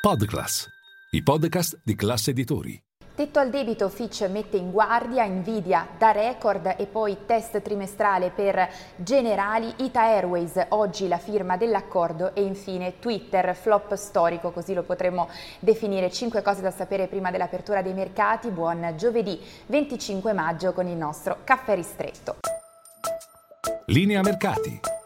Podclass, i podcast di classe editori. Tetto al debito Fitch mette in guardia, Nvidia da record e poi test trimestrale per Generali, Ita Airways, oggi la firma dell'accordo e infine Twitter, flop storico, così lo potremmo definire. Cinque cose da sapere prima dell'apertura dei mercati. Buon giovedì 25 maggio con il nostro caffè ristretto. Linea mercati.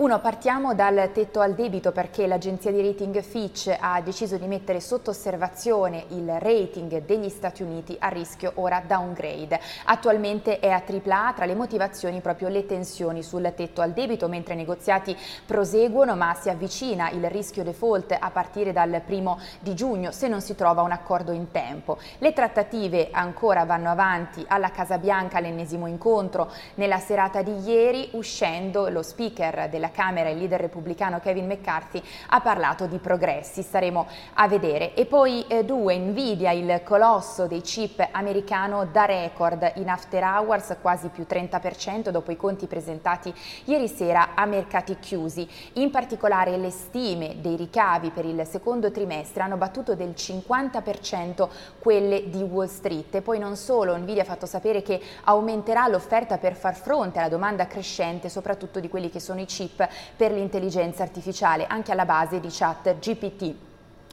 Uno, partiamo dal tetto al debito perché l'agenzia di rating Fitch ha deciso di mettere sotto osservazione il rating degli Stati Uniti a rischio ora downgrade. Attualmente è a AAA, tra le motivazioni proprio le tensioni sul tetto al debito, mentre i negoziati proseguono ma si avvicina il rischio default a partire dal primo di giugno se non si trova un accordo in tempo. Le trattative ancora vanno avanti alla Casa Bianca, l'ennesimo incontro nella serata di ieri, uscendo lo speaker della Camera, il leader repubblicano Kevin McCarthy, ha parlato di progressi, staremo a vedere. E poi eh, due, Nvidia, il colosso dei chip americano, da record in after hours, quasi più 30% dopo i conti presentati ieri sera a mercati chiusi. In particolare le stime dei ricavi per il secondo trimestre hanno battuto del 50% quelle di Wall Street. E poi non solo, Nvidia ha fatto sapere che aumenterà l'offerta per far fronte alla domanda crescente, soprattutto di quelli che sono i chip per l'intelligenza artificiale, anche alla base di chat GPT.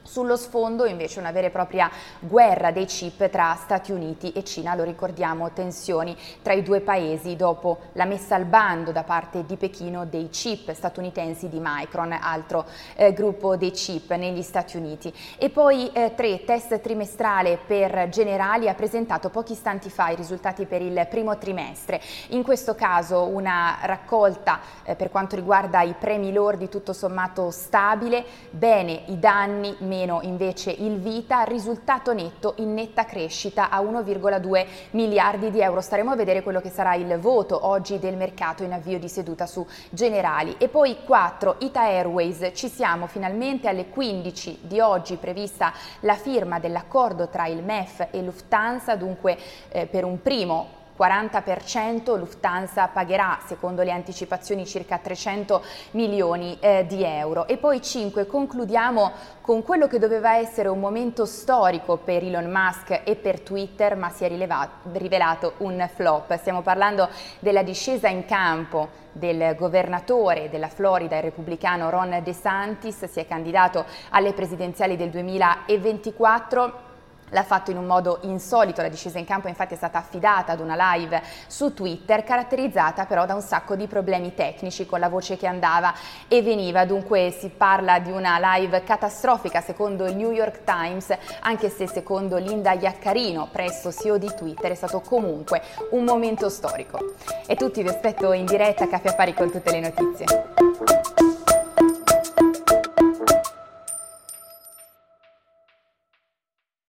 Sullo sfondo invece una vera e propria guerra dei chip tra Stati Uniti e Cina, lo ricordiamo, tensioni tra i due paesi dopo la messa al bando da parte di Pechino dei chip statunitensi di Micron, altro eh, gruppo dei chip negli Stati Uniti. E poi eh, tre, test trimestrale per Generali ha presentato pochi istanti fa i risultati per il primo trimestre. In questo caso una raccolta eh, per quanto riguarda i premi lordi tutto sommato stabile, bene i danni, meno meno invece il Vita, risultato netto in netta crescita a 1,2 miliardi di euro. Staremo a vedere quello che sarà il voto oggi del mercato in avvio di seduta su Generali. E poi 4, Ita Airways, ci siamo finalmente alle 15 di oggi prevista la firma dell'accordo tra il MEF e Lufthansa, dunque eh, per un primo 40%, Lufthansa pagherà secondo le anticipazioni circa 300 milioni eh, di euro. E poi 5, concludiamo con quello che doveva essere un momento storico per Elon Musk e per Twitter, ma si è rivelato un flop. Stiamo parlando della discesa in campo del governatore della Florida, il repubblicano Ron DeSantis, si è candidato alle presidenziali del 2024 L'ha fatto in un modo insolito, la discesa in campo infatti è stata affidata ad una live su Twitter caratterizzata però da un sacco di problemi tecnici con la voce che andava e veniva, dunque si parla di una live catastrofica secondo il New York Times, anche se secondo Linda Iaccarino, presso CEO di Twitter, è stato comunque un momento storico. E tutti vi aspetto in diretta a Caffè Affari con tutte le notizie.